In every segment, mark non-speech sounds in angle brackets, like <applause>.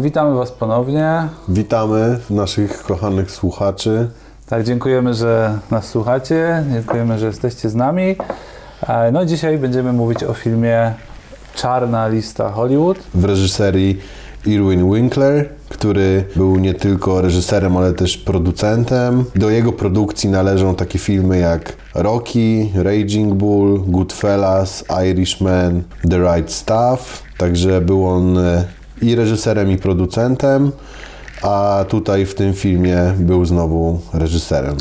Witamy Was ponownie. Witamy naszych kochanych słuchaczy. Tak, dziękujemy, że nas słuchacie. Dziękujemy, że jesteście z nami. E, No dzisiaj będziemy mówić o filmie Czarna lista Hollywood. W reżyserii Irwin Winkler, który był nie tylko reżyserem, ale też producentem. Do jego produkcji należą takie filmy jak Rocky, Raging Bull, Goodfellas, Irishman, The Right Stuff. Także był on e, i reżyserem, i producentem, a tutaj w tym filmie był znowu reżyserem.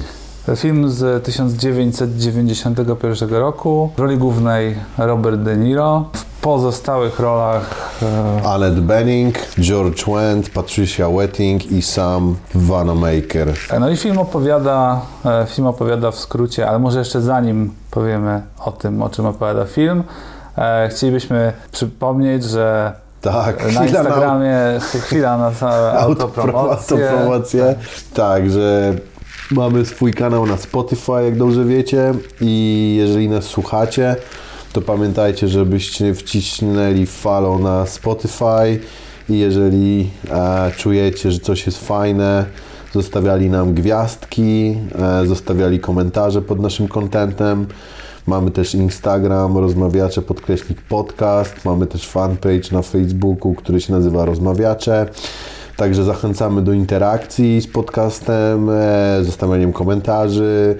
Film z 1991 roku. W roli głównej Robert De Niro. W pozostałych rolach e, Bening, George Wendt, Patricia Wetting i Sam Vanamaker. No i film opowiada, e, film opowiada w skrócie, ale może jeszcze zanim powiemy o tym, o czym opowiada film, e, chcielibyśmy przypomnieć, że Tak, na chwila na Instagramie chwila na autopromocję. <laughs> autopromocję. Tak, że mamy swój kanał na Spotify, jak dobrze wiecie i jeżeli nas słuchacie, to pamiętajcie, żebyście wcisnęli follow na Spotify i jeżeli e, czujecie, że coś jest fajne, zostawiali nam gwiazdki, e, zostawiali komentarze pod naszym kontentem. Mamy też Instagram, rozmawiacze podkreśnik podcast. Mamy też fanpage na Facebooku, który się nazywa Rozmawiacze. Także zachęcamy do interakcji z podcastem, e, zostawianiem komentarzy,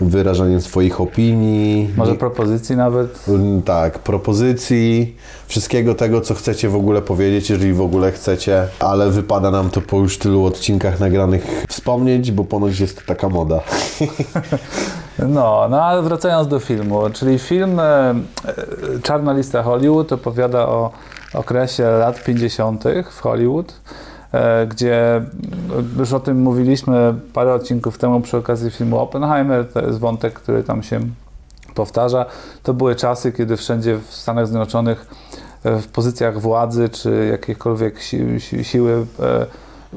wyrażaniem swoich opinii. Może propozycji nawet. Mm, Tak, propozycji, wszystkiego tego, co chcecie w ogóle powiedzieć, jeżeli w ogóle chcecie, ale wypada nam to po już tylu odcinkach nagranych wspomnieć, bo ponoć jest to taka moda. <laughs> No, no ale wracając do filmu, czyli film e, Czarna lista Hollywood opowiada o okresie lat 50. w Hollywood, e, gdzie m, już o tym mówiliśmy parę odcinków temu przy okazji filmu Oppenheimer, to jest wątek, który tam się powtarza. To były czasy, kiedy wszędzie w Stanach Zjednoczonych e, w pozycjach władzy czy jakichkolwiek si si siły e,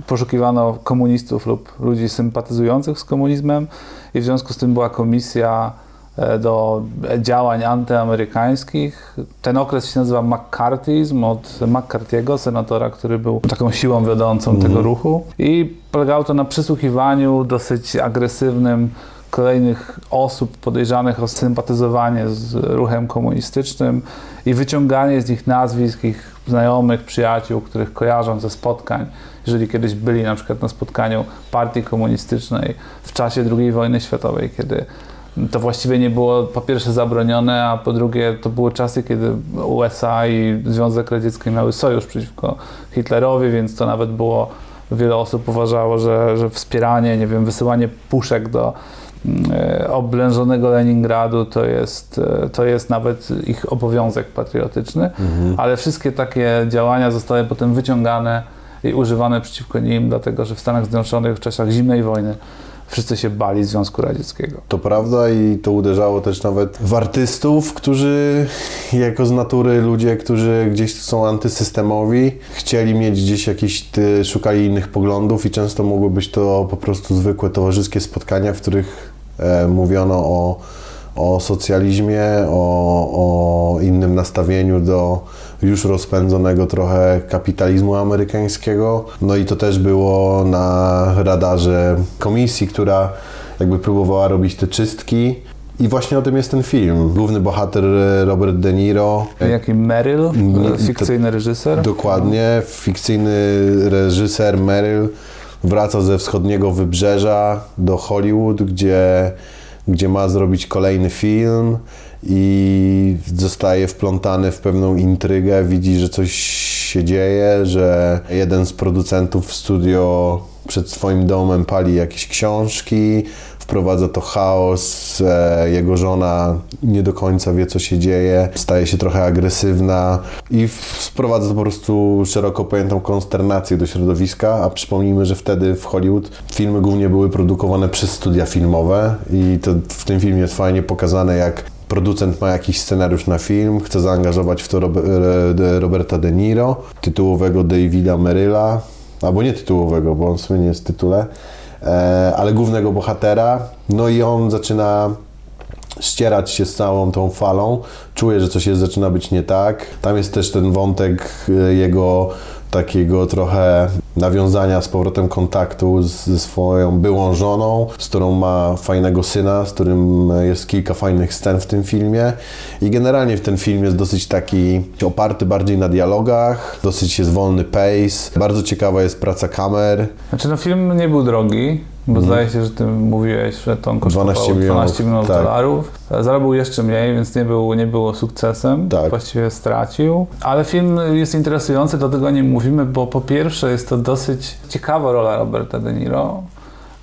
poszukiwano komunistów lub ludzi sympatyzujących z komunizmem i w związku z tym była komisja e, do działań antyamerykańskich. Ten okres się nazywa McCarthyizm od McCarthy'ego, senatora, który był taką siłą wiodącą tego ruchu. I polegało to na przysłuchiwaniu dosyć agresywnym kolejnych osób podejrzanych o sympatyzowanie z ruchem komunistycznym i wyciąganie z nich nazwisk ich znajomych, przyjaciół, których kojarzą ze spotkań, jeżeli kiedyś byli na przykład na spotkaniu partii komunistycznej w czasie II wojny światowej, kiedy to właściwie nie było po pierwsze zabronione, a po drugie to były czasy, kiedy USA i Związek Radziecki miały sojusz przeciwko Hitlerowi, więc to nawet było, wiele osób uważało, że, że wspieranie, nie wiem, wysyłanie puszek do e, oblężonego Leningradu to jest, e, to jest nawet ich obowiązek patriotyczny, ale wszystkie takie działania zostały potem wyciągane i używane przeciwko nim, dlatego że w Stanach Zjednoczonych w czasach zimnej wojny wszyscy się bali Związku Radzieckiego. To prawda i to uderzało też nawet w artystów, którzy jako z natury ludzie, którzy gdzieś są antysystemowi, chcieli mieć gdzieś jakieś, szukali innych poglądów i często mogły być to po prostu zwykłe towarzyskie spotkania, w których e, mówiono o, o socjalizmie, o, o innym nastawieniu do już rozpędzonego trochę kapitalizmu amerykańskiego. No i to też było na radarze komisji, która jakby próbowała robić te czystki. I właśnie o tym jest ten film. Główny bohater e, Robert De Niro. Jaki Meryl, e, fikcyjny reżyser. Dokładnie. Fikcyjny reżyser Meryl wraca ze wschodniego wybrzeża do Hollywood, gdzie, gdzie ma zrobić kolejny film i zostaje wplątany w pewną intrygę. Widzi, że coś się dzieje, że jeden z producentów w studio przed swoim domem pali jakieś książki, wprowadza to chaos, e, jego żona nie do końca wie, co się dzieje, staje się trochę agresywna i w- sprowadza to po prostu szeroko pojętą konsternację do środowiska, a przypomnijmy, że wtedy w Hollywood filmy głównie były produkowane przez studia filmowe i to w tym filmie jest fajnie pokazane, jak producent ma jakiś scenariusz na film, chce zaangażować w to Rob- Roberta De Niro, tytułowego Davida Meryla, albo nie tytułowego, bo on słynie z tytule, e, ale głównego bohatera. No i on zaczyna ścierać się z całą tą falą, czuje, że coś jest, zaczyna być nie tak. Tam jest też ten wątek e, jego takiego trochę nawiązania z powrotem kontaktu z, ze swoją byłą żoną, z którą ma fajnego syna, z którym jest kilka fajnych scen w tym filmie. I generalnie w ten film jest dosyć taki oparty bardziej na dialogach, dosyć jest wolny pace, bardzo ciekawa jest praca kamer. Znaczy no film nie był drogi, bo zdaje się, że ty mówiłeś, że to on kosztował 12 12 milionów, milionów, tak. dolarów. Zarobił jeszcze mniej, więc nie, był, nie było sukcesem. Tak. Właściwie stracił. Ale film jest interesujący, dlatego o nim mówimy, bo po pierwsze jest to dosyć ciekawa rola Roberta De Niro.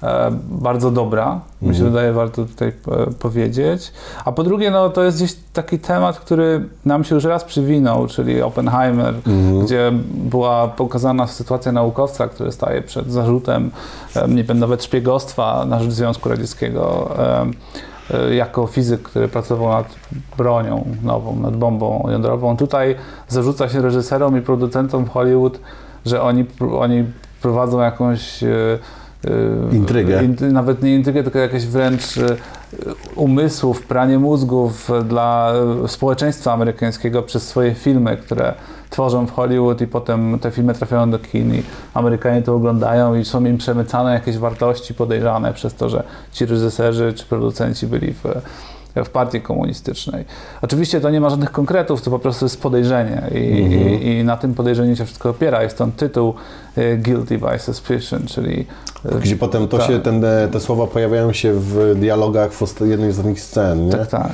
E, bardzo dobra, mi się wydaje, warto tutaj e, powiedzieć. A po drugie, no, to jest gdzieś taki temat, który nam się już raz przywinął, czyli Oppenheimer, gdzie była pokazana sytuacja naukowca, który staje przed zarzutem, e, nie wiem, nawet szpiegostwa na rzecz Związku Radzieckiego. Jako fizyk, który pracował nad bronią nową, nad bombą jądrową. Tutaj zarzuca się reżyserom i producentom w Hollywood, że oni, oni prowadzą jakąś Intrygę. int- nawet nie intrygę, tylko jakieś wręcz e, umysłów, pranie mózgów dla e, społeczeństwa amerykańskiego przez swoje filmy, które tworzą w Hollywood i potem te filmy trafiają do kin i Amerykanie to oglądają i są im przemycane jakieś wartości podejrzane przez to, że ci reżyserzy czy producenci byli w, w partii komunistycznej. Oczywiście to nie ma żadnych konkretów, to po prostu jest podejrzenie i, i, i na tym podejrzeniu się wszystko opiera. Jest ten tytuł e, Guilty by Suspicion, czyli e, Gdzie potem to Tak. się, ten, te słowa pojawiają się w dialogach w jednej z ostatnich scen, nie? tak, tak.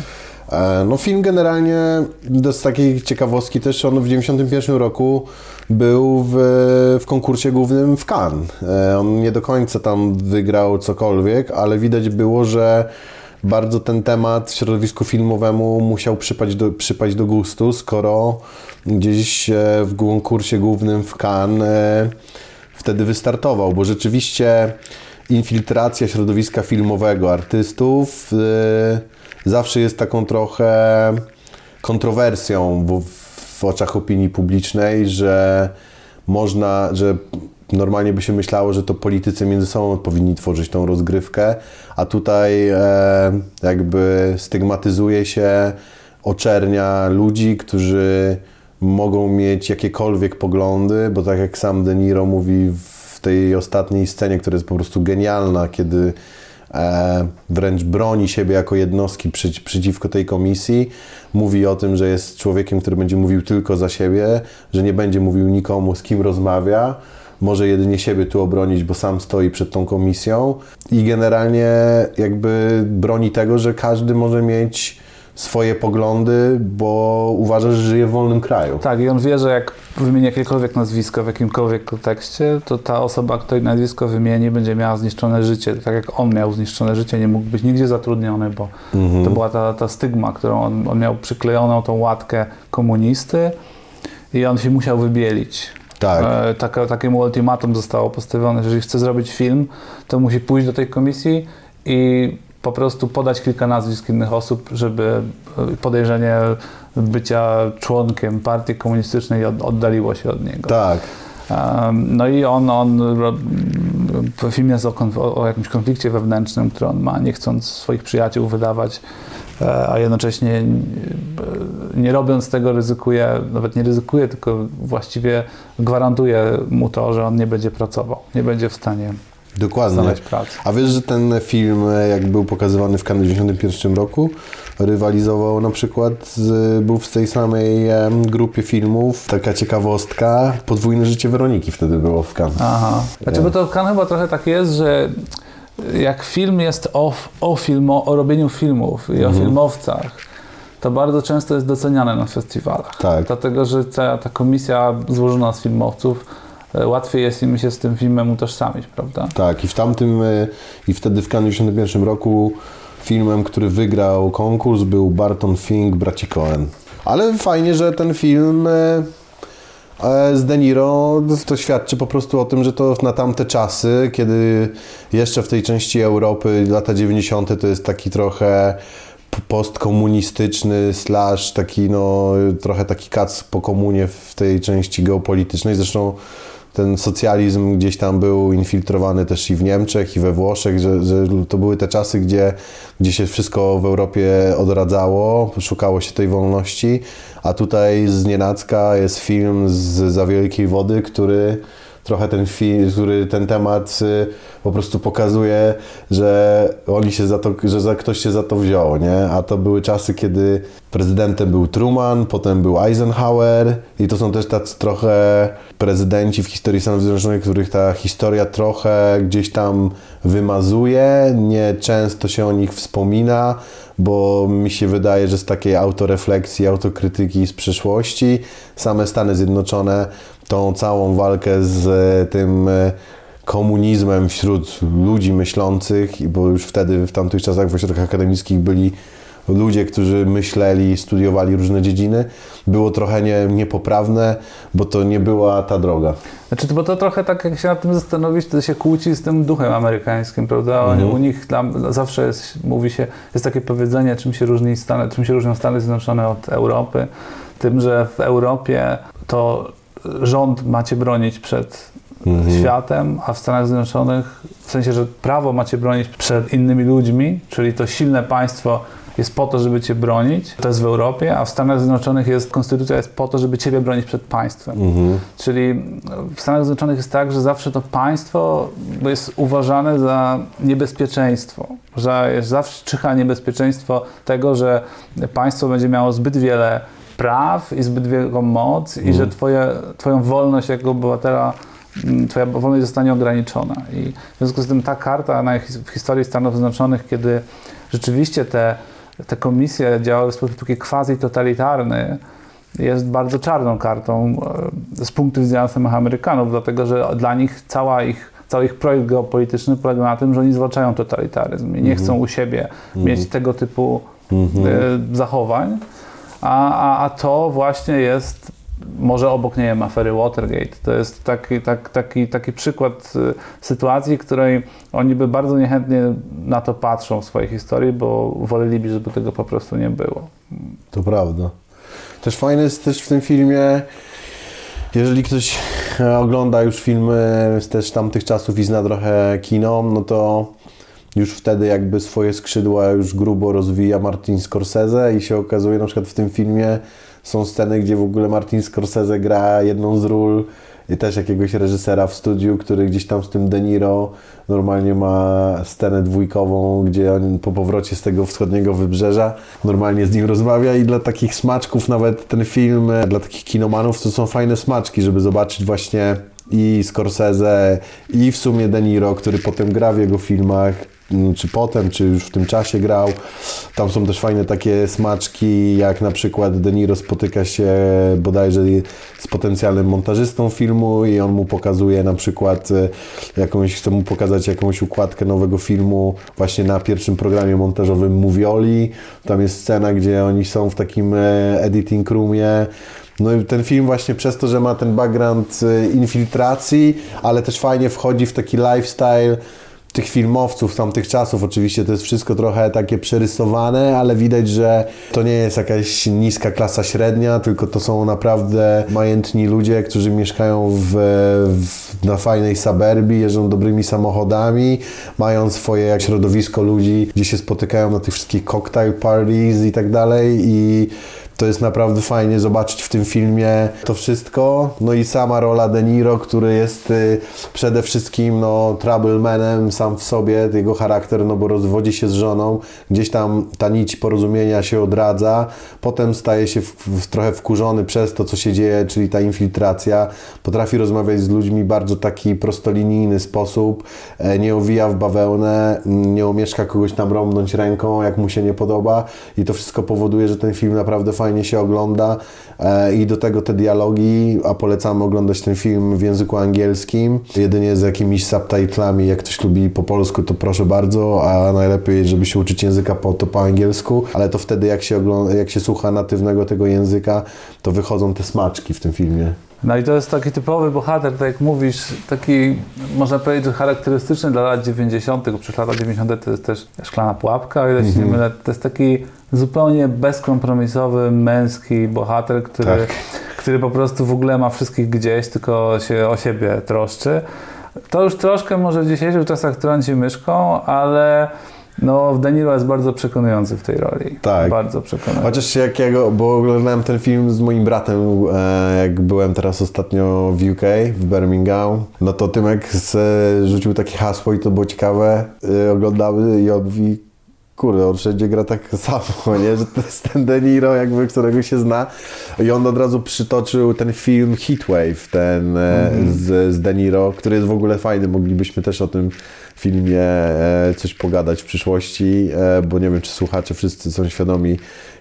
E, No film generalnie, z takiej ciekawostki też, on w 91 roku był w, w konkursie głównym w Cannes. E, On nie do końca tam wygrał cokolwiek, ale widać było, że bardzo ten temat środowisku filmowemu musiał przypaść do, przypaść do gustu, skoro gdzieś e, w konkursie głównym w Cannes e, wtedy wystartował, bo rzeczywiście infiltracja środowiska filmowego artystów y, zawsze jest taką trochę kontrowersją w, w oczach opinii publicznej, że można, że normalnie by się myślało, że to politycy między sobą powinni tworzyć tą rozgrywkę, a tutaj e, jakby stygmatyzuje się, oczernia ludzi, którzy mogą mieć jakiekolwiek poglądy, bo tak jak sam De Niro mówi w tej ostatniej scenie, która jest po prostu genialna, kiedy e, wręcz broni siebie jako jednostki przy, przeciwko tej komisji, mówi o tym, że jest człowiekiem, który będzie mówił tylko za siebie, że nie będzie mówił nikomu, z kim rozmawia, może jedynie siebie tu obronić, bo sam stoi przed tą komisją i generalnie jakby broni tego, że każdy może mieć swoje poglądy, bo uważa, że żyje w wolnym kraju. Tak, i on wie, że jak wymieni jakiekolwiek nazwisko w jakimkolwiek kontekście, to ta osoba, której nazwisko wymieni, będzie miała zniszczone życie. Tak jak on miał zniszczone życie, nie mógł być nigdzie zatrudniony, bo to była ta, ta stygma, którą on, on miał przyklejoną, tą łatkę komunisty i on się musiał wybielić. Tak. E, taka, takiemu ultimatum zostało postawione, że jeżeli chce zrobić film, to musi pójść do tej komisji i po prostu podać kilka nazwisk innych osób, żeby e, podejrzenie bycia członkiem partii komunistycznej od, oddaliło się od niego. Tak. No i on, on filmie jest o, o, jakimś konflikcie wewnętrznym, który on ma, nie chcąc swoich przyjaciół wydawać, a jednocześnie e, nie robiąc tego ryzykuje, nawet nie ryzykuje, tylko właściwie gwarantuje mu to, że on nie będzie pracował, nie będzie w stanie Dokładnie. znaleźć pracy. A wiesz, że ten film, e, jak był pokazywany w Cannes w 1991 roku, rywalizował na przykład, z, był w tej samej grupie filmów, taka ciekawostka, Podwójne życie Weroniki wtedy było w Cannes. Aha. Znaczy, bo to w Cannes chyba trochę tak jest, że jak film jest o, o, filmo, o robieniu filmów i o filmowcach, to bardzo często jest doceniane na festiwalach. Tak. Dlatego, że ta, ta komisja złożona z filmowców, e, łatwiej jest im się z tym filmem utożsamić, prawda? Tak, i w tamtym, e, i wtedy w Cannes w 1991 roku filmem, który wygrał konkurs był Barton Fink, Braci Coen. Ale fajnie, że ten film e, z De Niro to świadczy po prostu o tym, że to na tamte czasy, kiedy jeszcze w tej części Europy lata 90. to jest taki trochę postkomunistyczny slash taki no trochę taki kac po komunie w tej części geopolitycznej. Zresztą ten socjalizm gdzieś tam był infiltrowany też i w Niemczech, i we Włoszech, że, że to były te czasy, gdzie, gdzie się wszystko w Europie odradzało, szukało się tej wolności, a tutaj z nienacka jest film z Za Wielkiej Wody, który trochę ten film, który ten temat y, po prostu pokazuje, że oni się za to, że za ktoś się za to wziął, nie? A to były czasy, kiedy prezydentem był Truman, potem był Eisenhower i to są też tacy trochę prezydenci w historii Stanów Zjednoczonych, których ta historia trochę gdzieś tam wymazuje, nie często się o nich wspomina, bo mi się wydaje, że z takiej autorefleksji, autokrytyki z przeszłości same Stany Zjednoczone tą całą walkę z tym e, komunizmem wśród ludzi myślących, bo już wtedy w tamtych czasach w ośrodkach akademickich byli ludzie, którzy myśleli, studiowali różne dziedziny, było trochę nie, niepoprawne, bo to nie była ta droga. Znaczy, bo to trochę tak, jak się nad tym zastanowić, to się kłóci z tym duchem amerykańskim, prawda? Mhm. U nich tam zawsze jest, mówi się, jest takie powiedzenie, czym się, różni Stany, czym się różnią Stany Zjednoczone od Europy, tym, że w Europie to rząd macie bronić przed mhm. światem, a w Stanach Zjednoczonych, w sensie, że prawo macie bronić przed innymi ludźmi, czyli to silne państwo jest po to, żeby cię bronić, to jest w Europie, a w Stanach Zjednoczonych jest, konstytucja jest po to, żeby ciebie bronić przed państwem. Mhm. Czyli w Stanach Zjednoczonych jest tak, że zawsze to państwo jest uważane za niebezpieczeństwo, że jest zawsze czyha niebezpieczeństwo tego, że państwo będzie miało zbyt wiele praw i zbyt wielką moc i że mhm. twoje, twoją wolność jako obywatela mm, Twoja wolność zostanie ograniczona. I w związku z tym ta karta na, w historii Stanów Zjednoczonych, kiedy rzeczywiście te, te komisje działały w sposób taki quasi-totalitarny, jest bardzo czarną kartą e, z punktu widzenia samych Amerykanów, dlatego że dla nich cała ich cały ich projekt geopolityczny polega na tym, że oni zwalczają totalitaryzm i nie mm -hmm. chcą u siebie mm -hmm. mieć tego typu mm -hmm. zachowań a, a, a to właśnie jest może obok, nie wiem, afery Watergate. To jest taki, tak, taki, taki przykład y, sytuacji, której oni by bardzo niechętnie na to patrzą w swojej historii, bo woleliby, żeby tego po prostu nie było. To prawda. Też fajne jest też w tym filmie, jeżeli ktoś ogląda już filmy z też tamtych czasów i zna trochę kino, no to już wtedy jakby swoje skrzydła już grubo rozwija Martin Scorsese i się okazuje na przykład w tym filmie są sceny, gdzie w ogóle Martin Scorsese gra jedną z ról i też jakiegoś reżysera w studiu, który gdzieś tam z tym De Niro normalnie ma scenę dwójkową, gdzie on po powrocie z tego wschodniego wybrzeża normalnie z nim rozmawia i dla takich smaczków nawet ten film, dla takich kinomanów to są fajne smaczki, żeby zobaczyć właśnie i Scorsese i w sumie De Niro, który potem gra w jego filmach, czy potem, czy już w tym czasie grał. Tam są też fajne takie smaczki, jak na przykład De Niro spotyka się bodajże z potencjalnym montażystą filmu i on mu pokazuje na przykład e, jakąś, chce mu pokazać jakąś układkę nowego filmu właśnie na pierwszym programie montażowym Movioli. Tam jest scena, gdzie oni są w takim e, editing roomie. No i ten film właśnie przez to, że ma ten background e, infiltracji, ale też fajnie wchodzi w taki lifestyle tych filmowców tamtych czasów. Oczywiście to jest wszystko trochę takie przerysowane, ale widać, że to nie jest jakaś niska klasa średnia, tylko to są naprawdę majętni ludzie, którzy mieszkają w, w, na fajnej suburbii, jeżdżą dobrymi samochodami, mają swoje jak środowisko ludzi, gdzie się spotykają na tych wszystkich cocktail parties i tak dalej i to jest naprawdę fajnie zobaczyć w tym filmie to wszystko. No i sama rola De Niro, który jest y, przede wszystkim no, troublemanem sam w sobie, jego charakter, no bo rozwodzi się z żoną, gdzieś tam ta nić porozumienia się odradza, potem staje się w, w, trochę wkurzony przez to, co się dzieje, czyli ta infiltracja. Potrafi rozmawiać z ludźmi bardzo taki prostolinijny sposób, e, nie owija w bawełnę, nie omieszka kogoś tam rąbnąć ręką, jak mu się nie podoba i to wszystko powoduje, że ten film naprawdę fajnie fajnie się ogląda e, i do tego te dialogi, a polecamy oglądać ten film w języku angielskim, jedynie z jakimiś subtitlami, jak ktoś lubi po polsku, to proszę bardzo, a najlepiej, żeby się uczyć języka po, to po angielsku, ale to wtedy jak się, ogląda, jak się słucha natywnego tego języka, to wychodzą te smaczki w tym filmie. No i to jest taki typowy bohater, tak jak mówisz, taki można powiedzieć, charakterystyczny dla lat 90., bo przecież lata 90. to jest też szklana pułapka, o ile się nie mhm. mylę, to jest taki zupełnie bezkompromisowy, męski bohater, który, tak który po prostu w ogóle ma wszystkich gdzieś, tylko się o siebie troszczy. To już troszkę może w dzisiejszych czasach trąci myszką, ale no, De Niro jest bardzo przekonujący w tej roli. Tak. Bardzo przekonujący. Chociaż jakiego, bo oglądałem ten film z moim bratem, e, jak byłem teraz ostatnio w UK, w Birmingham, no to Tymek z, rzucił takie hasło i to było ciekawe. E, oglądały i on mówi, kurde, on wszędzie gra tak <laughs> samo, nie? Że to jest ten De Niro, jakby, którego się zna. I on od razu przytoczył ten film Heatwave, ten e, z, z De Niro, który jest w ogóle fajny. Moglibyśmy też o tym filmie e, coś pogadać w przyszłości, e, bo nie wiem, czy słuchacze wszyscy są świadomi,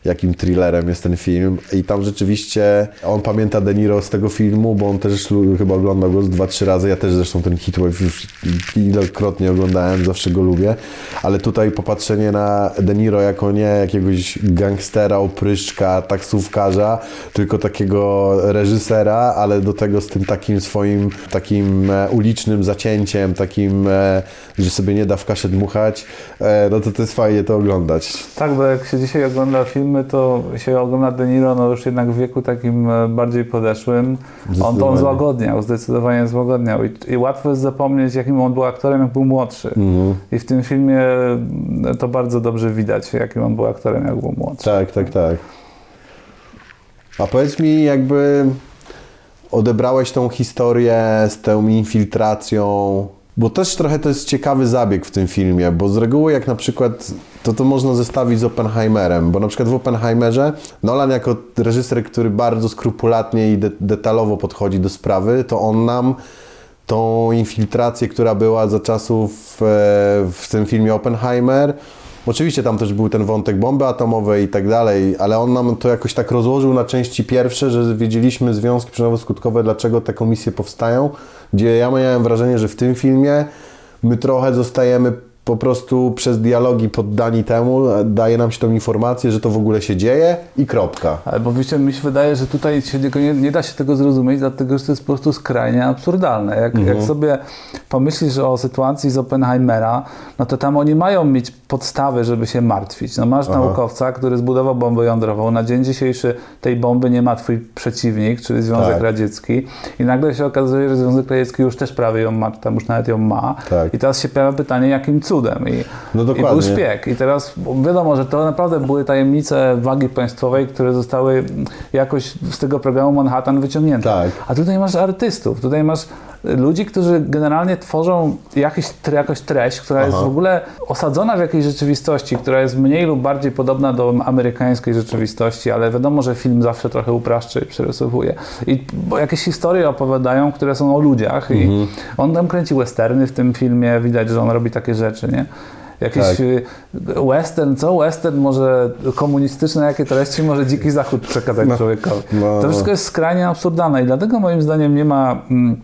jakim thrillerem jest ten film. I tam rzeczywiście on pamięta De Niro z tego filmu, bo on też chyba oglądał go dwa, trzy razy. Ja też zresztą ten Heatwave już ilokrotnie oglądałem, zawsze go lubię. Ale tutaj popatrzenie na De Niro jako nie jakiegoś gangstera, opryszczka, taksówkarza, tylko takiego reżysera, ale do tego z tym takim swoim takim e, ulicznym zacięciem, takim, e, że sobie nie da w kaszę dmuchać, e, no to to jest fajnie to oglądać. Tak, bo jak się dzisiaj ogląda filmy, to się ogląda De Niro no już jednak w wieku takim e, bardziej podeszłym. On to on złagodniał, zdecydowanie złagodniał. I, I łatwo jest zapomnieć, jakim on był aktorem, jak był młodszy. Mhm. I w tym filmie e, to bardzo dobrze widać, jakim on był aktorem, jak był młodszy. Tak, tak, tak. A powiedz mi, jakby odebrałeś tą historię z tą infiltracją, bo też trochę to jest ciekawy zabieg w tym filmie, bo z reguły jak na przykład, to to można zestawić z Oppenheimerem, bo na przykład w Oppenheimerze Nolan jako reżyser, który bardzo skrupulatnie i de- detalowo podchodzi do sprawy, to on nam tą infiltrację, która była za czasów e, w tym filmie Oppenheimer. Oczywiście tam też był ten wątek bomby atomowej i tak dalej, ale on nam to jakoś tak rozłożył na części pierwsze, że wiedzieliśmy związki przyczynowo-skutkowe, dlaczego te komisje powstają, gdzie ja miałem wrażenie, że w tym filmie my trochę zostajemy po prostu przez dialogi poddani temu, daje nam się tą informację, że to w ogóle się dzieje i kropka. Ale bo wiecie, mi się wydaje, że tutaj się nie, nie, da się tego zrozumieć, dlatego że to jest po prostu skrajnie absurdalne. Jak, jak sobie pomyślisz o sytuacji z Oppenheimera, no to tam oni mają mieć podstawy, żeby się martwić. No masz naukowca, który zbudował bombę jądrową. Na dzień dzisiejszy tej bomby nie ma twój przeciwnik, czyli Związek Tak. Radziecki. I nagle się okazuje, że Związek Radziecki już też prawie ją ma, czy tam już nawet ją ma. Tak. I teraz się pojawia pytanie, jakim cudem? I, No i był dokładnie. szpieg. I teraz wiadomo, że to naprawdę były tajemnice wagi państwowej, które zostały jakoś z tego programu Manhattan wyciągnięte. Tak. A tutaj masz artystów, tutaj masz ludzi, którzy generalnie tworzą jakiś, jakąś treść, która jest Aha. w ogóle osadzona w jakiejś rzeczywistości, która jest mniej lub bardziej podobna do amerykańskiej rzeczywistości, ale wiadomo, że film zawsze trochę upraszcza i przerysowuje. I bo jakieś historie opowiadają, które są o ludziach i Mhm. on tam kręci westerny w tym filmie, widać, że on robi takie rzeczy, nie? Jakiś Tak. y, western, co? Western może komunistyczne, jakie treści może dziki zachód przekazać człowiekowi. no. To wszystko jest skrajnie absurdalne i dlatego moim zdaniem nie ma mm,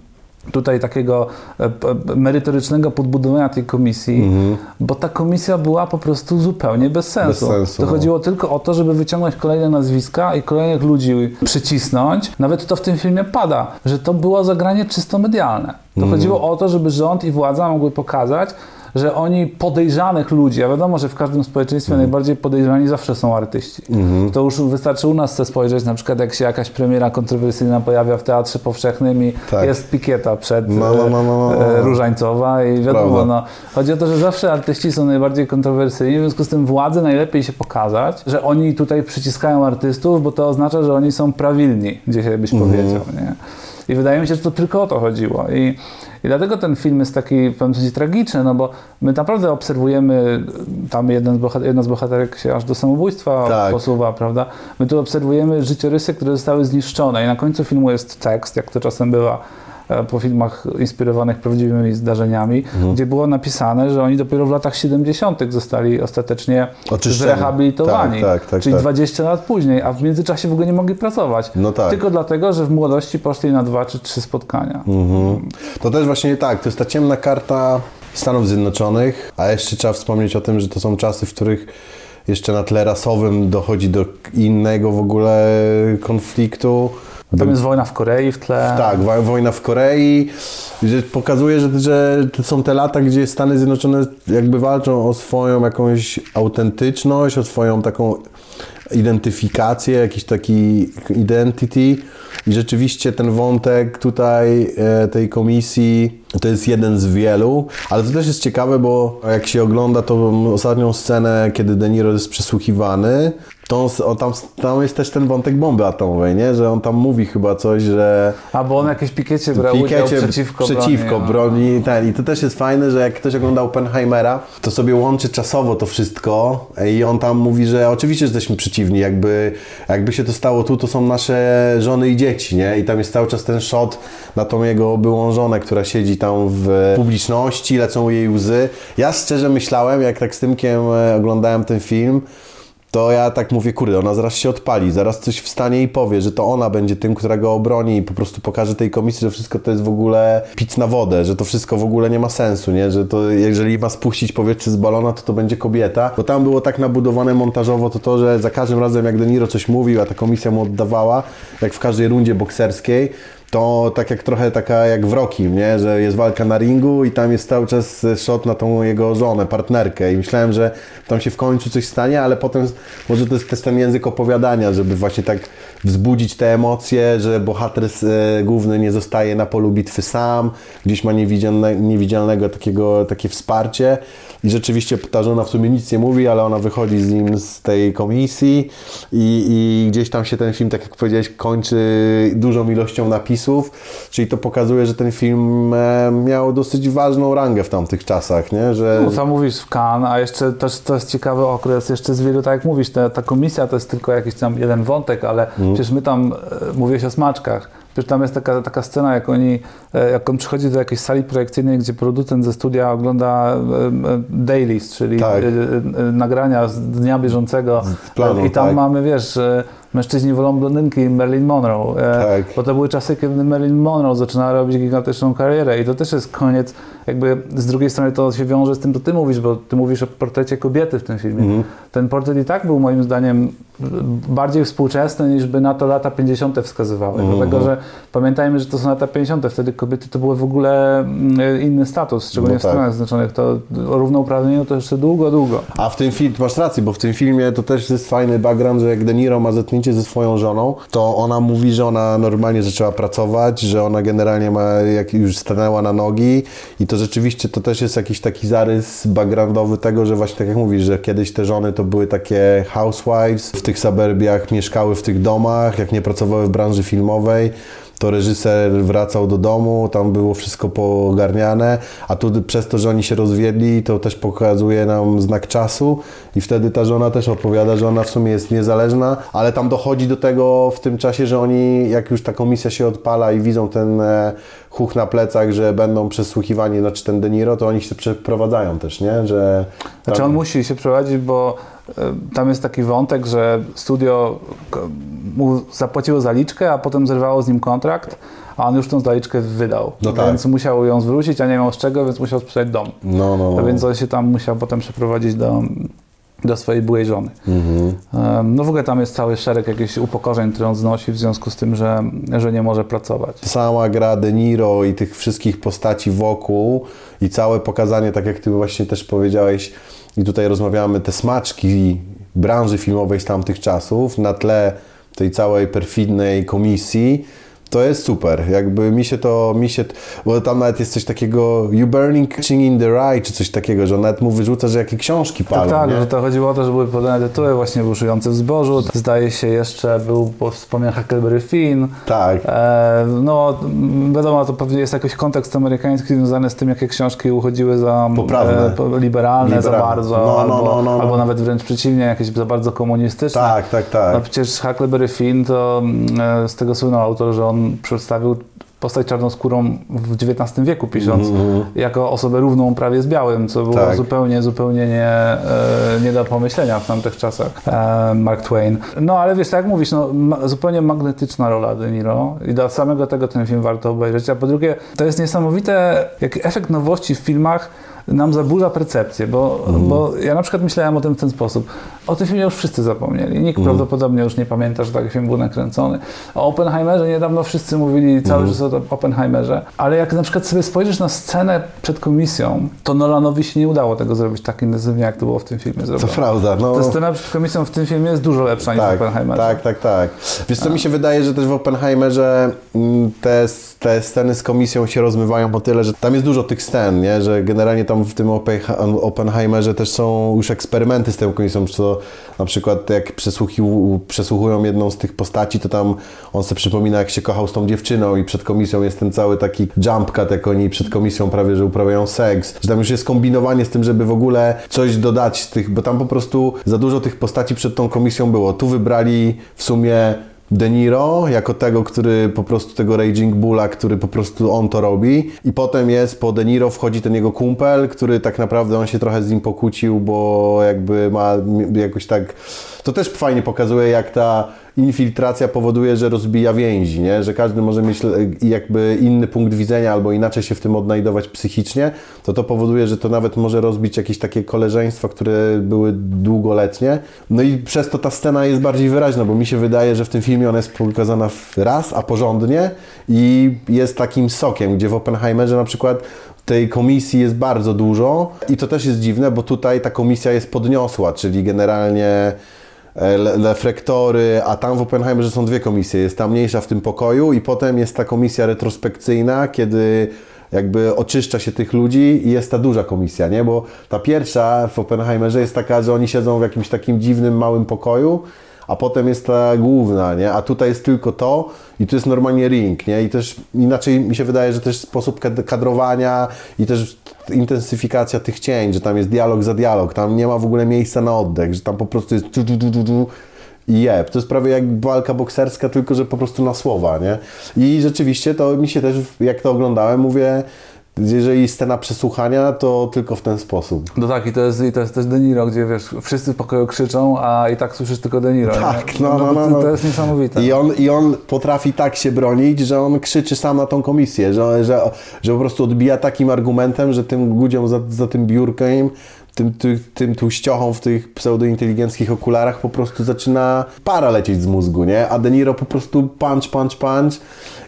tutaj takiego e, p- merytorycznego podbudowania tej komisji, bo ta komisja była po prostu zupełnie bez sensu. Mhm. Bez sensu, to no. chodziło tylko o to, żeby wyciągnąć kolejne nazwiska i kolejnych ludzi przycisnąć. Nawet to w tym filmie pada, że to było zagranie czysto medialne. To Mhm. chodziło o to, żeby rząd i władza mogły pokazać, że oni podejrzanych ludzi, a wiadomo, że w każdym społeczeństwie Mhm. najbardziej podejrzani zawsze są artyści. To już wystarczy u nas spojrzeć, na przykład jak się jakaś premiera kontrowersyjna pojawia w Teatrze Powszechnym i Tak. jest pikieta przed no. e, Różańcowa i wiadomo, no, chodzi o to, że zawsze artyści są najbardziej kontrowersyjni, w związku z tym władzy najlepiej się pokazać, że oni tutaj przyciskają artystów, bo to oznacza, że oni są prawilni, dzisiaj byś Mhm. powiedział, nie? I wydaje mi się, że to tylko o to chodziło. I, i dlatego ten film jest taki w pewnym sensie tragiczny, no bo my naprawdę obserwujemy, tam jeden z bohater, jedna z bohaterek się aż do samobójstwa Tak. posuwa, prawda? My tu obserwujemy życiorysy, które zostały zniszczone i na końcu filmu jest tekst, jak to czasem bywa po filmach inspirowanych prawdziwymi zdarzeniami, Mhm. gdzie było napisane, że oni dopiero w latach 70. zostali ostatecznie Oczyszczeni. zrehabilitowani. Tak, tak, tak, czyli tak. 20 lat później, a w międzyczasie w ogóle nie mogli pracować. No tak. Tylko dlatego, że w młodości poszli na dwa czy trzy spotkania. Mhm. To też właśnie tak, to jest ta ciemna karta Stanów Zjednoczonych, a jeszcze trzeba wspomnieć o tym, że to są czasy, w których jeszcze na tle rasowym dochodzi do innego w ogóle konfliktu. Tam jest wojna w Korei w tle. Tak, wo- wojna w Korei, że pokazuje, że, że są te lata, gdzie Stany Zjednoczone jakby walczą o swoją jakąś autentyczność, o swoją taką identyfikację, jakiś taki identity I rzeczywiście ten wątek tutaj e, tej komisji to jest jeden z wielu, ale to też jest ciekawe, bo jak się ogląda tą ostatnią scenę, kiedy De Niro jest przesłuchiwany, to on, tam, tam jest też ten wątek bomby atomowej, nie? Że on tam mówi chyba coś, że... A bo on jakieś pikiecie brał udział przeciwko, przeciwko broni. broni ten. I to też jest fajne, że jak ktoś oglądał Oppenheimera, to sobie łączy czasowo to wszystko i on tam mówi, że oczywiście jesteśmy przeciwni, jakby, jakby się to stało tu, to są nasze żony i dzieci, nie? I tam jest cały czas ten shot na tą jego byłą żonę, która siedzi tam w publiczności, lecą jej łzy. Ja szczerze myślałem, jak tak z Tymkiem e, oglądałem ten film, to ja tak mówię, kurde, ona zaraz się odpali, zaraz coś wstanie i powie, że to ona będzie tym, która go obroni i po prostu pokaże tej komisji, że wszystko to jest w ogóle pic na wodę, że to wszystko w ogóle nie ma sensu, nie? Że to jeżeli ma spuścić powietrze z balona, to to będzie kobieta, bo tam było tak nabudowane montażowo to to, że za każdym razem jak De Niro coś mówił, a ta komisja mu oddawała, jak w każdej rundzie bokserskiej, to tak jak trochę taka jak w Rokim, nie? że jest walka na ringu i tam jest cały czas shot na tą jego żonę, partnerkę i myślałem, że tam się w końcu coś stanie, ale potem może to jest też ten język opowiadania, żeby właśnie tak wzbudzić te emocje, że bohater e, główny nie zostaje na polu bitwy sam, gdzieś ma niewidzialne, niewidzialnego takiego, takie wsparcie i rzeczywiście ta żona w sumie nic nie mówi, ale ona wychodzi z nim z tej komisji i, i gdzieś tam się ten film, tak jak powiedziałeś, kończy dużą ilością napisów, czyli to pokazuje, że ten film miał dosyć ważną rangę w tamtych czasach, nie? Że... No, co mówisz w Cannes, a jeszcze też to jest ciekawy okres, jeszcze z wielu, tak jak mówisz, ta, ta komisja to jest tylko jakiś tam jeden wątek, ale mm. przecież my tam, e, mówiłeś o smaczkach, Przecież tam jest taka, taka scena, jak oni, e, jak on przychodzi do jakiejś sali projekcyjnej, gdzie producent ze studia ogląda e, e, dailies, czyli tak. nagrania z dnia bieżącego. Z planu, I tam tak. mamy, wiesz, mężczyźni wolą blondynki Marilyn Monroe. Tak. Bo to były czasy, kiedy Marilyn Monroe zaczynała robić gigantyczną karierę i to też jest koniec, jakby z drugiej strony to się wiąże z tym, co ty mówisz, bo ty mówisz o portrecie kobiety w tym filmie. Mm. Ten portret i tak był moim zdaniem bardziej współczesne niż by na to lata 50. wskazywały. -hmm. Dlatego, że pamiętajmy, że to są lata 50. Wtedy kobiety to były w ogóle mm, inny status, szczególnie no tak. w Stanach Zjednoczonych. To równouprawnienie to jeszcze długo, długo. A w tym filmie, masz rację, bo w tym filmie to też jest fajny background, że jak De Niro ma zetknięcie ze swoją żoną, to ona mówi, że ona normalnie zaczęła pracować, że ona generalnie ma, jak już stanęła na nogi i to rzeczywiście to też jest jakiś taki zarys backgroundowy tego, że właśnie tak jak mówisz, że kiedyś te żony to były takie housewives, w tych suburbiach mieszkały w tych domach, jak nie pracowały w branży filmowej, to reżyser wracał do domu, tam było wszystko pogarniane, a tu przez to, że oni się rozwiedli, to też pokazuje nam znak czasu i wtedy ta żona też opowiada, że ona w sumie jest niezależna, ale tam dochodzi do tego w tym czasie, że oni, jak już ta komisja się odpala i widzą ten e, huch na plecach, że będą przesłuchiwani, znaczy ten De Niro, to oni się przeprowadzają też, nie? Że tam... Znaczy on musi się prowadzić, bo tam jest taki wątek, że studio mu zapłaciło zaliczkę, a potem zerwało z nim kontrakt, a on już tą zaliczkę wydał. No tak. Więc musiał ją zwrócić, a nie miał z czego, więc musiał sprzedać dom. No, no, no. Więc on się tam musiał potem przeprowadzić do, do swojej byłej żony. Mhm. No w ogóle tam jest cały szereg jakichś upokorzeń, które on znosi w związku z tym, że, że nie może pracować. Sama gra De Niro i tych wszystkich postaci wokół i całe pokazanie, tak jak ty właśnie też powiedziałeś, i tutaj rozmawiamy te smaczki branży filmowej z tamtych czasów na tle tej całej perfidnej komisji to jest super. Jakby mi się to, mi się, bo tam nawet jest coś takiego you burning in the rye, czy coś takiego, że nawet mu wyrzuca, że jakie książki palą. Tak, tak, że to chodziło o to, że były podane tytuły właśnie Buszujący w zbożu. Zdaje się jeszcze był wspomniany Huckleberry Finn. Tak. E, no wiadomo, to pewnie jest jakiś kontekst amerykański związany z tym, jakie książki uchodziły za e, liberalne za bardzo, no, no, albo, no, no, albo nawet wręcz przeciwnie, jakieś za bardzo komunistyczne. Tak, tak, tak. No przecież Huckleberry Finn to mm, e, z tego słynął autor, że on przedstawił postać czarnoskórą w XIX wieku, pisząc mm jako osobę równą prawie z białym, co było tak. zupełnie, zupełnie nie, e, nie do pomyślenia w tamtych czasach. E, Mark Twain. No ale wiesz, tak jak mówisz, no, zupełnie magnetyczna rola De Niro i dla samego tego ten film warto obejrzeć. A po drugie, to jest niesamowite, jaki efekt nowości w filmach nam zaburza percepcję, bo, bo ja na przykład myślałem o tym w ten sposób. O tym filmie już wszyscy zapomnieli. Nikt prawdopodobnie już nie pamięta, że taki film był nakręcony. O Oppenheimerze niedawno wszyscy mówili cały czas o Oppenheimerze, ale jak na przykład sobie spojrzysz na scenę przed komisją, to Nolanowi się nie udało tego zrobić tak intensywnie, jak to było w tym filmie To zrobione. prawda, no. Ta scena przed komisją w tym filmie jest dużo lepsza niż w Tak, Oppenheimerze. tak, tak, tak. Wiesz co, mi się wydaje, że też w Oppenheimerze mm, te, te sceny z komisją się rozmywają po tyle, że tam jest dużo tych scen, nie? że generalnie tam w tym Oppe- Oppenheimerze też są już eksperymenty z tą komisją, co na przykład jak przesłuchują jedną z tych postaci, to tam on sobie przypomina, jak się kochał z tą dziewczyną i przed komisją jest ten cały taki jump cut, jak oni przed komisją prawie, że uprawiają seks, że tam już jest kombinowanie z tym, żeby w ogóle coś dodać z tych, bo tam po prostu za dużo tych postaci przed tą komisją było. Tu wybrali w sumie De Niro jako tego, który po prostu tego Raging Bulla, który po prostu on to robi. I potem jest po De Niro wchodzi ten jego kumpel, który tak naprawdę on się trochę z nim pokłócił, bo jakby ma jakoś tak to też fajnie pokazuje jak ta infiltracja powoduje, że rozbija więzi, nie? że każdy może mieć jakby inny punkt widzenia albo inaczej się w tym odnajdować psychicznie, to to powoduje, że to nawet może rozbić jakieś takie koleżeństwa, które były długoletnie. No i przez to ta scena jest bardziej wyraźna, bo mi się wydaje, że w tym filmie ona jest pokazana raz, a porządnie i jest takim sokiem, gdzie w Oppenheimerze na przykład tej komisji jest bardzo dużo i to też jest dziwne, bo tutaj ta komisja jest podniosła, czyli generalnie Le- Lefrektory, a tam w Oppenheimerze są dwie komisje. Jest ta mniejsza w tym pokoju i potem jest ta komisja retrospekcyjna, kiedy jakby oczyszcza się tych ludzi i jest ta duża komisja, nie? Bo ta pierwsza w Oppenheimerze jest taka, że oni siedzą w jakimś takim dziwnym, małym pokoju, a potem jest ta główna, nie? A tutaj jest tylko to i tu jest normalnie ring, nie? I też inaczej mi się wydaje, że też sposób kad- kadrowania i też intensyfikacja tych cięć, że tam jest dialog za dialog, tam nie ma w ogóle miejsca na oddech, że tam po prostu jest tu i jeb. To jest prawie jak walka bokserska, tylko że po prostu na słowa, nie? I rzeczywiście to mi się też, jak to oglądałem, mówię, jeżeli scena przesłuchania, to tylko w ten sposób. No tak, i to jest, i to jest też De Niro, gdzie wiesz, wszyscy w pokoju krzyczą, a i tak słyszysz tylko De Niro. Tak, no, no, no, to, no. to jest niesamowite. I on, I on potrafi tak się bronić, że on krzyczy sam na tą komisję, że, że, że po prostu odbija takim argumentem, że tym ludziom za, za tym biurkiem, tym, tym, tym tłuściochom w tych pseudointeligenckich okularach po prostu zaczyna para lecieć z mózgu, nie? A De Niro po prostu punch, punch, punch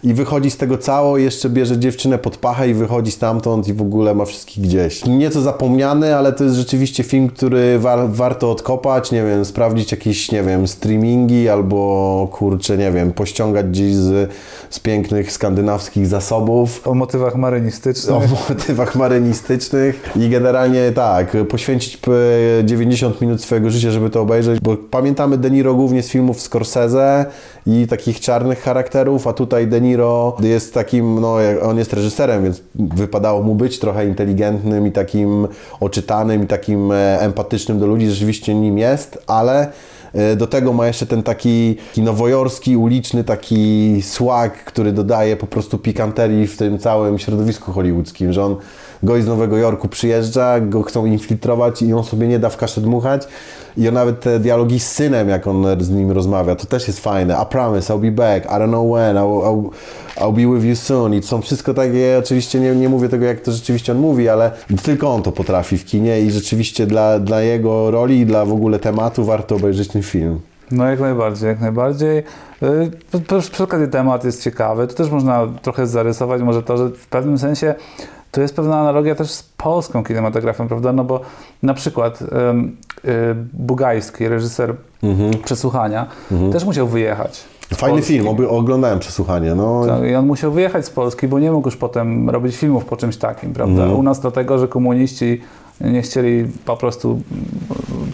i wychodzi z tego cało, jeszcze bierze dziewczynę pod pachę i wychodzi stamtąd i w ogóle ma wszystkich gdzieś. Nieco zapomniany, ale to jest rzeczywiście film, który war, warto odkopać, nie wiem, sprawdzić jakieś, nie wiem, streamingi albo kurczę, nie wiem, pościągać gdzieś z, z pięknych skandynawskich zasobów O motywach marynistycznych. o motywach marynistycznych i generalnie tak, poświęcić p- 90 minut swojego życia, żeby to obejrzeć, bo pamiętamy De Niro głównie z filmów Scorsese i takich czarnych charakterów, a tutaj De Niro jest takim, no jak- on jest reżyserem, więc wypadało mu być trochę inteligentnym i takim oczytanym i takim e, empatycznym do ludzi, rzeczywiście nim jest, ale E, Do tego ma jeszcze ten taki, nowojorski, uliczny taki swag, który dodaje po prostu pikanterii w tym całym środowisku hollywoodzkim, że on gość z Nowego Jorku przyjeżdża, go chcą infiltrować i on sobie nie da w kaszę dmuchać i on nawet te dialogi z synem, jak on z nim rozmawia, to też jest fajne. I promise, I'll be back, I don't know when, I'll, I'll, I'll be with you soon i to są wszystko takie, oczywiście nie, nie mówię tego, jak to rzeczywiście on mówi, ale tylko on to potrafi w kinie i rzeczywiście dla, dla jego roli i dla w ogóle tematu warto obejrzeć ten film. No jak najbardziej, jak najbardziej. P- Przy okazji temat jest ciekawy. Tu też można trochę zarysować może to, że w pewnym sensie to jest pewna analogia też z polską kinematografią, prawda? No bo na przykład yy, Bugajski, reżyser Przesłuchania, też musiał wyjechać. Fajny Polski. film, oby, oglądałem przesłuchanie. No, Tak, I on musiał wyjechać z Polski, bo nie mógł już potem robić filmów po czymś takim, prawda? U nas dlatego, że komuniści nie chcieli po prostu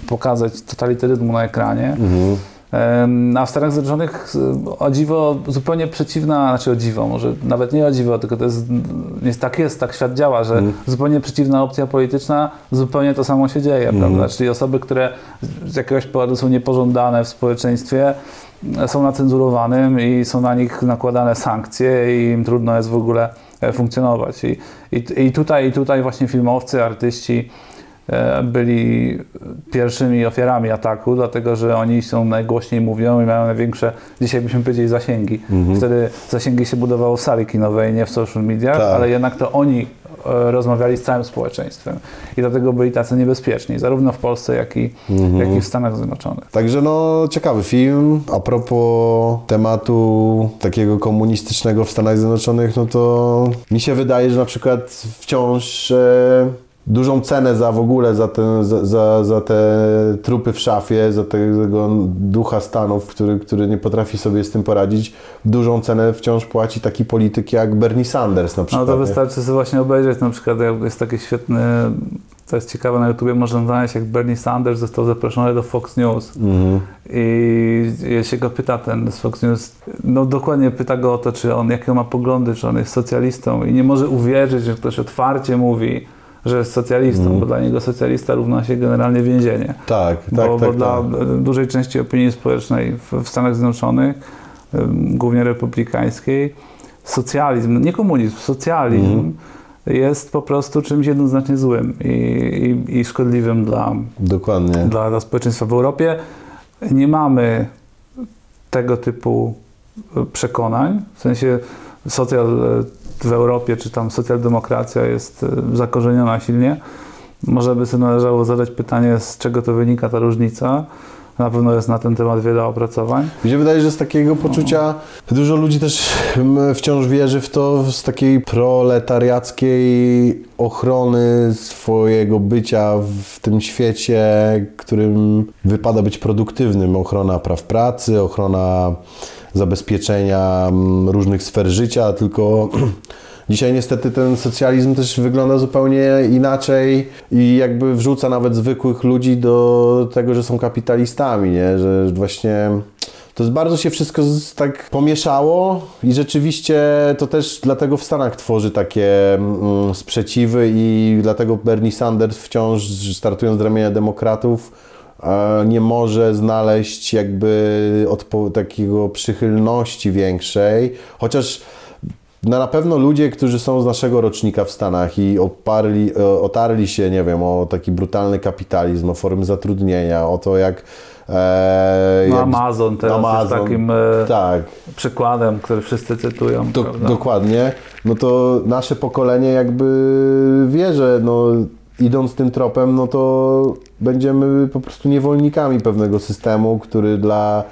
pokazać totalitaryzmu na ekranie. Em, A w Stanach Zjednoczonych y, o dziwo zupełnie przeciwna, znaczy o dziwo, może nawet nie o dziwo, tylko to jest, jest tak jest, tak świat działa, że zupełnie przeciwna opcja polityczna, zupełnie to samo się dzieje, prawda? Czyli osoby, które z jakiegoś powodu są niepożądane w społeczeństwie, e, są na cenzurowanym i są na nich nakładane sankcje i im trudno jest w ogóle e, funkcjonować. I, i, i, tutaj, I tutaj właśnie filmowcy, artyści e, byli pierwszymi ofiarami ataku, dlatego że oni są najgłośniej mówią i mają największe, dzisiaj byśmy powiedzieli, zasięgi. Wtedy zasięgi się budowało w sali kinowej, nie w social mediach, Tak. ale jednak to oni e, rozmawiali z całym społeczeństwem i dlatego byli tacy niebezpieczni, zarówno w Polsce, jak i, jak i w Stanach Zjednoczonych. Także no, ciekawy film. A propos tematu takiego komunistycznego w Stanach Zjednoczonych, no to mi się wydaje, że na przykład wciąż e, dużą cenę za w ogóle, za te, za, za, za te trupy w szafie, za tego ducha Stanów, który, który nie potrafi sobie z tym poradzić, dużą cenę wciąż płaci taki polityk jak Bernie Sanders na No przykład. to nie? wystarczy sobie właśnie obejrzeć, na przykład jak jest taki świetny, to jest ciekawe na YouTubie, można znaleźć jak Bernie Sanders został zaproszony do Fox News Mhm. i jeśli się go pyta ten z Fox News, no dokładnie pyta go o to, czy on, jakie on ma poglądy, czy on jest socjalistą i nie może uwierzyć, że ktoś otwarcie mówi, że jest socjalistą, Mhm. bo dla niego socjalista równa się generalnie więzienie. Tak, tak, bo, tak. bo dla tak. dużej części opinii społecznej w, w Stanach Zjednoczonych, głównie republikańskiej, socjalizm, nie komunizm, socjalizm Mhm. jest po prostu czymś jednoznacznie złym i, i, i szkodliwym dla, Dokładnie. dla, dla społeczeństwa. W Europie nie mamy tego typu e, przekonań, w sensie socjal e, w Europie, czy tam socjaldemokracja jest e, zakorzeniona silnie. Może by sobie należało zadać pytanie, z czego to wynika ta różnica. Na pewno jest na ten temat wiele opracowań. Mi się wydaje, że z takiego poczucia dużo ludzi też mm, wciąż wierzy w to, z takiej proletariackiej ochrony swojego bycia w tym świecie, którym wypada być produktywnym. Ochrona praw pracy, ochrona zabezpieczenia mm, różnych sfer życia, tylko <clears throat> Dzisiaj niestety ten socjalizm też wygląda zupełnie inaczej i jakby wrzuca nawet zwykłych ludzi do tego, że są kapitalistami, nie? że właśnie to jest bardzo się wszystko tak pomieszało i rzeczywiście to też dlatego w Stanach tworzy takie mm, sprzeciwy i dlatego Bernie Sanders wciąż startując z ramienia demokratów e, nie może znaleźć jakby takiego przychylności większej, chociaż no na pewno ludzie, którzy są z naszego rocznika w Stanach i oparli, e, otarli się, nie wiem, o taki brutalny kapitalizm, o formy zatrudnienia, o to jak... E, No Amazon teraz Amazon, jest takim e, tak, przykładem, który wszyscy cytują. do, dokładnie, no to nasze pokolenie jakby wie, że no, idąc tym tropem, no to będziemy po prostu niewolnikami pewnego systemu, który dla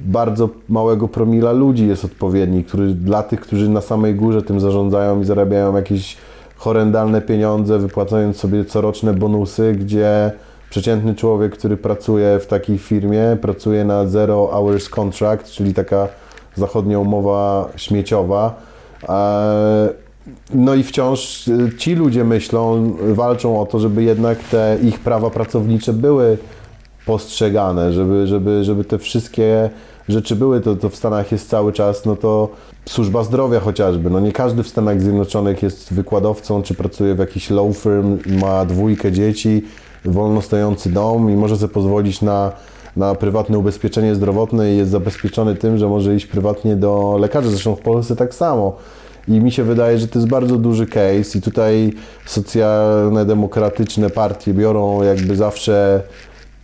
bardzo małego promila ludzi jest odpowiedni, który dla tych, którzy na samej górze tym zarządzają i zarabiają jakieś horrendalne pieniądze, wypłacając sobie coroczne bonusy, gdzie przeciętny człowiek, który pracuje w takiej firmie, pracuje na zero hours contract, czyli taka zachodnia umowa śmieciowa. E, No i wciąż y, ci ludzie myślą, walczą o to, żeby jednak te ich prawa pracownicze były postrzegane, żeby, żeby, żeby te wszystkie rzeczy były, to, to w Stanach jest cały czas, no to służba zdrowia chociażby, no nie każdy w Stanach Zjednoczonych jest wykładowcą, czy pracuje w jakiś law firm, ma dwójkę dzieci, wolno stojący dom i może sobie pozwolić na, na prywatne ubezpieczenie zdrowotne i jest zabezpieczony tym, że może iść prywatnie do lekarza, zresztą w Polsce tak samo. I mi się wydaje, że to jest bardzo duży case i tutaj socjalne, demokratyczne partie biorą jakby zawsze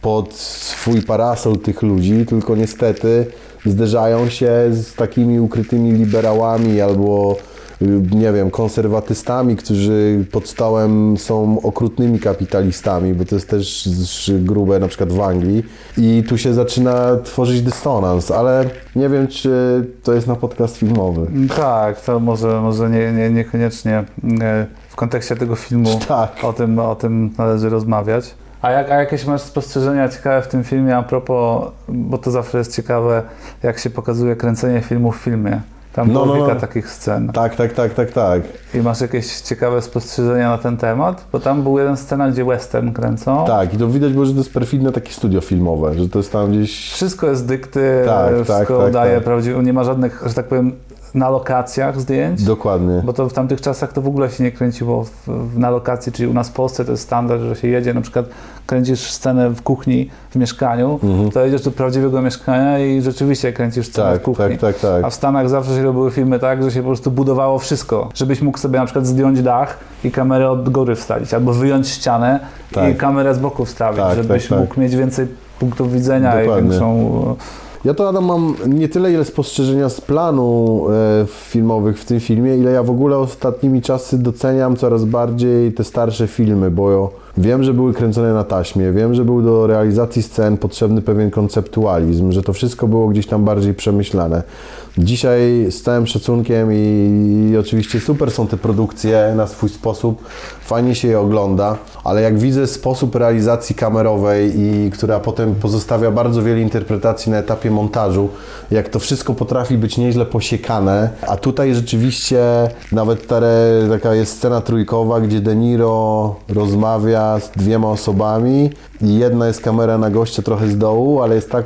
pod swój parasol tych ludzi, tylko niestety zderzają się z takimi ukrytymi liberałami albo y, nie wiem, konserwatystami, którzy pod stołem są okrutnymi kapitalistami, bo to jest też grube na przykład w Anglii i tu się zaczyna tworzyć dysonans, ale nie wiem, czy to jest na podcast filmowy. Tak, to może, może nie, nie, niekoniecznie e, w kontekście tego filmu <laughs> Tak. o, tym, o tym należy rozmawiać. A, jak, a jakieś masz spostrzeżenia ciekawe w tym filmie a propos, bo to zawsze jest ciekawe, jak się pokazuje kręcenie filmu w filmie. Tam No, było no, kilka no. takich scen. Tak, tak, tak, tak, tak. I masz jakieś ciekawe spostrzeżenia na ten temat? Bo tam był jeden scena, gdzie western kręcą. Tak, i to widać było, że to jest perfidne takie studio filmowe, że to jest tam gdzieś Wszystko jest dykty, Tak, wszystko tak, tak, udaje tak. prawdziwie, nie ma żadnych, że tak powiem, na lokacjach zdjęć. Dokładnie. Bo to w tamtych czasach to w ogóle się nie kręciło w, w, na lokacji, czyli u nas w Polsce to jest standard, że się jedzie, na przykład kręcisz scenę w kuchni, w mieszkaniu, to jedziesz do prawdziwego mieszkania i rzeczywiście kręcisz scenę Tak, w kuchni. tak, tak, tak. A w Stanach zawsze się robiły filmy tak, że się po prostu budowało wszystko, żebyś mógł sobie na przykład zdjąć dach i kamerę od góry wstawić, albo wyjąć ścianę Tak. i kamerę z boku wstawić, Tak, żebyś tak, tak. mógł mieć więcej punktów widzenia Dokładnie. i większą... Ja to Adam mam nie tyle ile spostrzeżenia z planu e, filmowych w tym filmie, ile ja w ogóle ostatnimi czasy doceniam coraz bardziej te starsze filmy, bo wiem, że były kręcone na taśmie, wiem, że był do realizacji scen potrzebny pewien konceptualizm, że to wszystko było gdzieś tam bardziej przemyślane. Dzisiaj z całym szacunkiem i, i oczywiście super są te produkcje na swój sposób, fajnie się je ogląda, ale jak widzę sposób realizacji kamerowej i która potem pozostawia bardzo wiele interpretacji na etapie montażu, jak to wszystko potrafi być nieźle posiekane, a tutaj rzeczywiście nawet ta, taka jest scena trójkowa, gdzie De Niro rozmawia z dwiema osobami. I jedna jest kamera na gościa trochę z dołu, ale jest tak,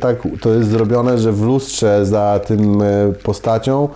tak to jest zrobione, że w lustrze za tym e, postacią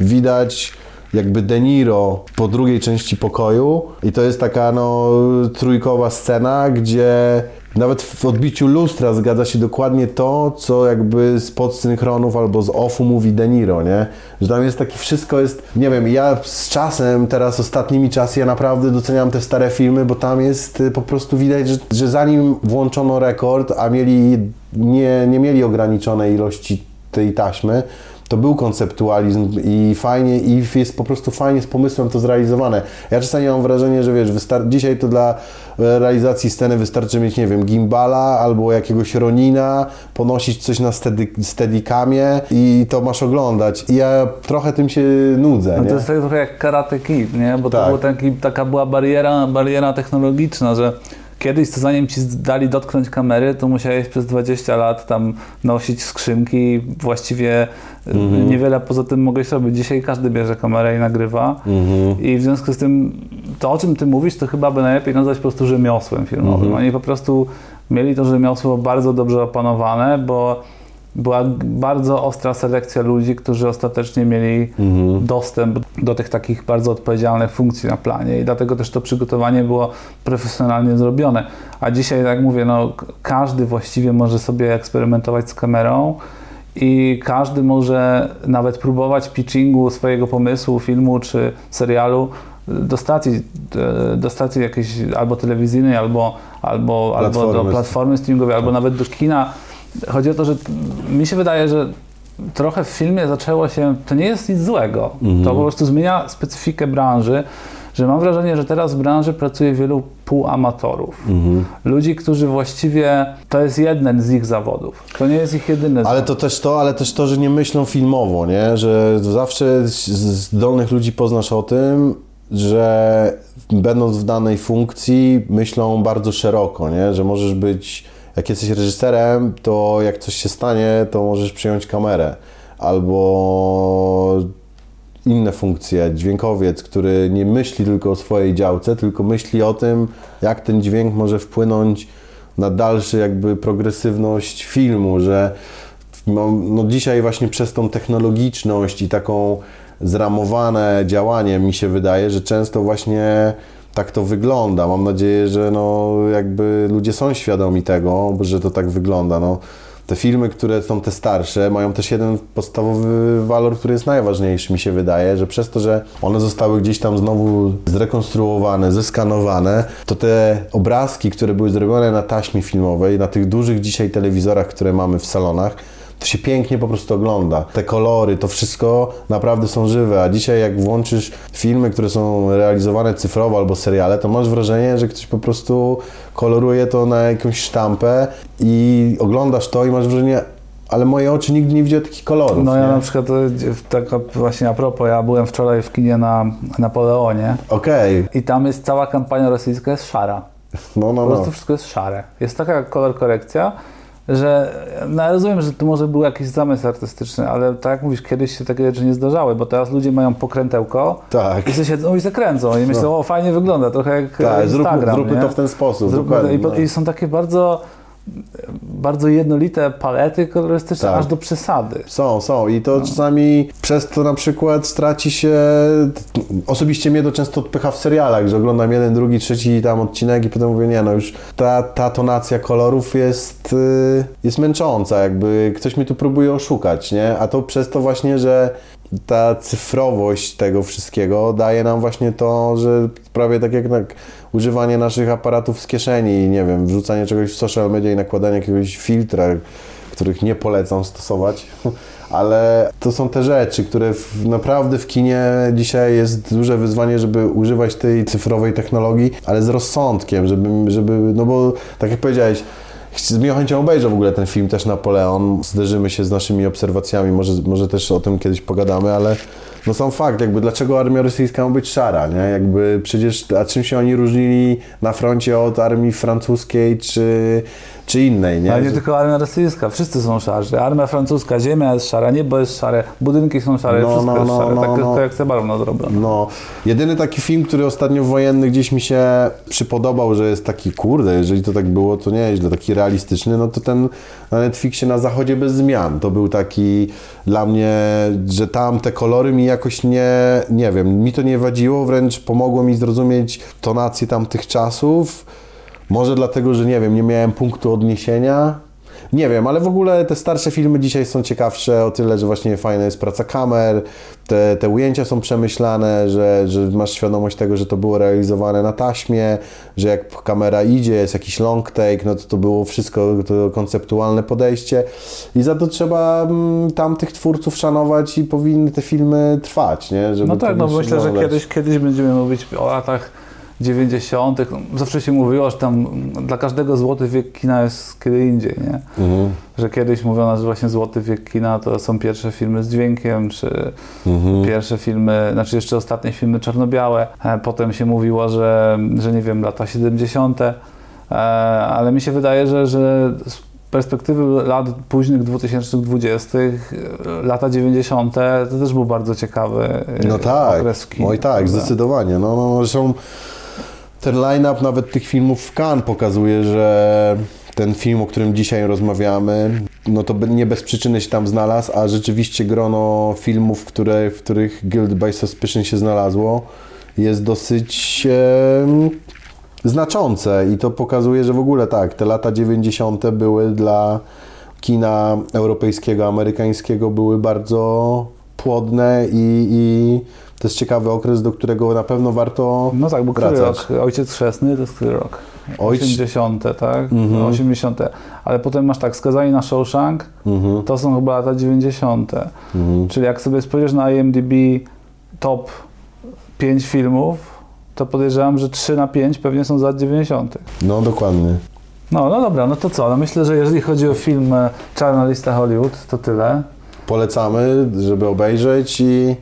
widać jakby De Niro po drugiej części pokoju. I to jest taka no trójkowa scena, gdzie nawet w odbiciu lustra zgadza się dokładnie to, co jakby z podsynchronów albo z offu mówi De Niro, nie? Że tam jest taki, wszystko jest, nie wiem, ja z czasem, teraz ostatnimi czasy, ja naprawdę doceniam te stare filmy, bo tam jest y, po prostu widać, że, że zanim włączono rekord, a mieli, nie, nie mieli ograniczonej ilości tej taśmy, to był konceptualizm i fajnie, i jest po prostu fajnie z pomysłem to zrealizowane. Ja czasami mam wrażenie, że wiesz, wystar- dzisiaj to dla e, realizacji sceny wystarczy mieć, nie wiem, gimbala albo jakiegoś ronina, ponosić coś na steady, steadicamie i to masz oglądać. I ja trochę tym się nudzę, No to jest tak trochę jak Karate Kid, nie? Bo to Tak. był taki, taka była bariera, bariera technologiczna, że kiedyś to zanim ci dali dotknąć kamery, to musiałeś przez 20 lat tam nosić skrzynki, właściwie Mhm. niewiele poza tym mogłeś robić. Dzisiaj każdy bierze kamerę i nagrywa Mhm. i w związku z tym to, o czym ty mówisz, to chyba by najlepiej nazwać po prostu rzemiosłem filmowym. Mhm. Oni po prostu mieli to rzemiosło bardzo dobrze opanowane, bo była bardzo ostra selekcja ludzi, którzy ostatecznie mieli Mhm. dostęp do tych takich bardzo odpowiedzialnych funkcji na planie i dlatego też to przygotowanie było profesjonalnie zrobione. A dzisiaj, tak jak mówię, no, każdy właściwie może sobie eksperymentować z kamerą i każdy może nawet próbować pitchingu swojego pomysłu, filmu czy serialu do stacji, e, do stacji jakiejś albo telewizyjnej, albo, albo, albo do Platformy. platformy streamingowej, albo nawet do kina. Chodzi o to, że mi się wydaje, że trochę w filmie zaczęło się, to nie jest nic złego, to po prostu zmienia specyfikę branży, że mam wrażenie, że teraz w branży pracuje wielu półamatorów. Ludzi, którzy właściwie, to jest jeden z ich zawodów, to nie jest ich jedyny Ale zawód. to też to, ale też to, że nie myślą filmowo, nie? Że zawsze z- zdolnych ludzi poznasz o tym, że będąc w danej funkcji myślą bardzo szeroko, nie? Że możesz być, jak jesteś reżyserem, to jak coś się stanie, to możesz przyjąć kamerę. Albo inne funkcje, dźwiękowiec, który nie myśli tylko o swojej działce, tylko myśli o tym, jak ten dźwięk może wpłynąć na dalszy jakby progresywność filmu, że no, no dzisiaj właśnie przez tą technologiczność i taką zramowane działanie mi się wydaje, że często właśnie tak to wygląda. Mam nadzieję, że no jakby ludzie są świadomi tego, że to tak wygląda. No, te filmy, które są te starsze, mają też jeden podstawowy walor, który jest najważniejszy, mi się wydaje, że przez to, że one zostały gdzieś tam znowu zrekonstruowane, zeskanowane, to te obrazki, które były zrobione na taśmie filmowej, na tych dużych dzisiaj telewizorach, które mamy w salonach, to się pięknie po prostu ogląda. Te kolory, to wszystko naprawdę są żywe, a dzisiaj jak włączysz filmy, które są realizowane cyfrowo albo seriale, to masz wrażenie, że ktoś po prostu koloruje to na jakąś sztampę i oglądasz to i masz wrażenie, ale moje oczy nigdy nie widziały takich kolorów. No ja nie? na przykład, e, tak właśnie a propos, ja byłem wczoraj w kinie na Napoleonie Okej, i tam jest cała kampania rosyjska jest szara. no, no, Po no. prostu wszystko jest szare. Jest taka kolor korekcja, że no ja rozumiem, że tu może był jakiś zamysł artystyczny, ale tak jak mówisz, kiedyś się takie rzeczy nie zdarzały, bo teraz ludzie mają pokrętełko Tak. i sobie siedzą i se kręcą i myślą, o fajnie wygląda, trochę jak Tak, zróbmy, Instagram, zróbmy nie? to w ten sposób. Zróbmy to, i, no. I są takie bardzo bardzo jednolite palety kolorystyczne, Tak. aż do przesady. Są, są i to czasami przez to na przykład straci się, osobiście mnie to często odpycha w serialach, że oglądam jeden, drugi, trzeci tam odcinek i potem mówię, nie no już ta, ta tonacja kolorów jest, y, jest męcząca, jakby ktoś mnie tu próbuje oszukać, nie? A to przez to właśnie, że ta cyfrowość tego wszystkiego daje nam właśnie to, że prawie tak jak tak używanie naszych aparatów z kieszeni, nie wiem, wrzucanie czegoś w social media i nakładanie jakiegoś filtra, których nie polecam stosować, <laughs> ale to są te rzeczy, które w, naprawdę w kinie dzisiaj jest duże wyzwanie, żeby używać tej cyfrowej technologii, ale z rozsądkiem, żeby, żeby no bo tak jak powiedziałeś, z miłą chęcią obejrzę w ogóle ten film też Napoleon, zderzymy się z naszymi obserwacjami, może, może też o tym kiedyś pogadamy, ale no sam fakt, jakby dlaczego armia rosyjska ma być szara, nie? Jakby przecież, a czym się oni różnili na froncie od armii francuskiej czy, czy innej, nie? Ale nie Że- tylko armia rosyjska, wszyscy są szarzy. Armia francuska, ziemia jest szara, niebo jest szare, budynki są szare, No, wszystko no, jest no, szare. no, tak no. jak Sebaron zrobione. No, jedyny taki film, który ostatnio wojenny gdzieś mi się przypodobał, że jest taki, kurde, jeżeli to tak było, to nieźle, taki realistyczny, no to ten na Netflixie na zachodzie bez zmian. To był taki dla mnie, że tam te kolory mi jakoś nie, nie wiem, mi to nie wadziło, wręcz pomogło mi zrozumieć tonację tamtych czasów. Może dlatego, że nie wiem, nie miałem punktu odniesienia. Nie wiem, ale w ogóle te starsze filmy dzisiaj są ciekawsze o tyle, że właśnie fajna jest praca kamer, te, te ujęcia są przemyślane, że, że masz świadomość tego, że to było realizowane na taśmie, że jak kamera idzie, jest jakiś long take, no to to było wszystko to konceptualne podejście i za to trzeba mm, tamtych twórców szanować i powinny te filmy trwać, nie? Żeby No tak, no myślę, że kiedyś, kiedyś będziemy mówić o latach 90. Zawsze się mówiło, że tam dla każdego złoty wiek kina jest kiedy indziej, nie? Mhm. Że kiedyś mówiono, że właśnie złoty wiek kina to są pierwsze filmy z dźwiękiem, czy Mhm. pierwsze filmy, znaczy jeszcze ostatnie filmy czarno-białe. E, Potem się mówiło, że, że nie wiem, lata 70. E, Ale mi się wydaje, że, że z perspektywy lat późnych 2020, e, lata 90. to też był bardzo ciekawy e, No tak, okres w kinie. oj tak, prawda? zdecydowanie. No, no, zresztą ten line-up nawet tych filmów w Cannes pokazuje, że ten film, o którym dzisiaj rozmawiamy, no to nie bez przyczyny się tam znalazł, a rzeczywiście grono filmów, które, w których Guild by Suspicion się znalazło, jest dosyć em, znaczące i to pokazuje, że w ogóle tak, te lata 90. były dla kina europejskiego, amerykańskiego były bardzo płodne i, i to jest ciekawy okres, do którego na pewno warto No tak, bo który wracać. rok? Ojciec Chrzestny to jest który rok? Ojc- 80, tak? Mhm. 80. Ale potem masz tak, Skazani na Shawshank, Mhm, to są chyba lata 90. mhm. Czyli jak sobie spojrzysz na IMDb top 5 filmów, to podejrzewam, że 3 na 5 pewnie są z lat 90. No dokładnie. No, no dobra, no to co? No myślę, że jeżeli chodzi o film e, Czarna lista Hollywood, to tyle. Polecamy, żeby obejrzeć i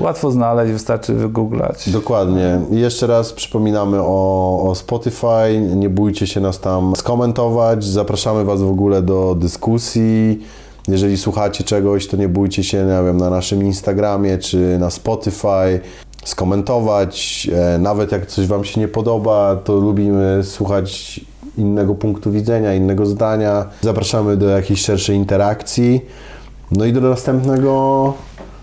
Łatwo znaleźć, wystarczy wygooglać. dokładnie. I jeszcze raz przypominamy o, o Spotify. Nie bójcie się nas tam skomentować. Zapraszamy Was w ogóle do dyskusji. Jeżeli słuchacie czegoś, to nie bójcie się, nie wiem, na naszym Instagramie czy na Spotify skomentować. E, Nawet jak coś Wam się nie podoba, to lubimy słuchać innego punktu widzenia, innego zdania. Zapraszamy do jakiejś szerszej interakcji. No i do następnego,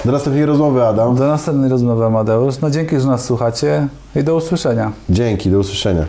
do następnej rozmowy, Adam. Do następnej rozmowy, Amadeusz. No dzięki, że nas słuchacie i do usłyszenia. Dzięki, do usłyszenia.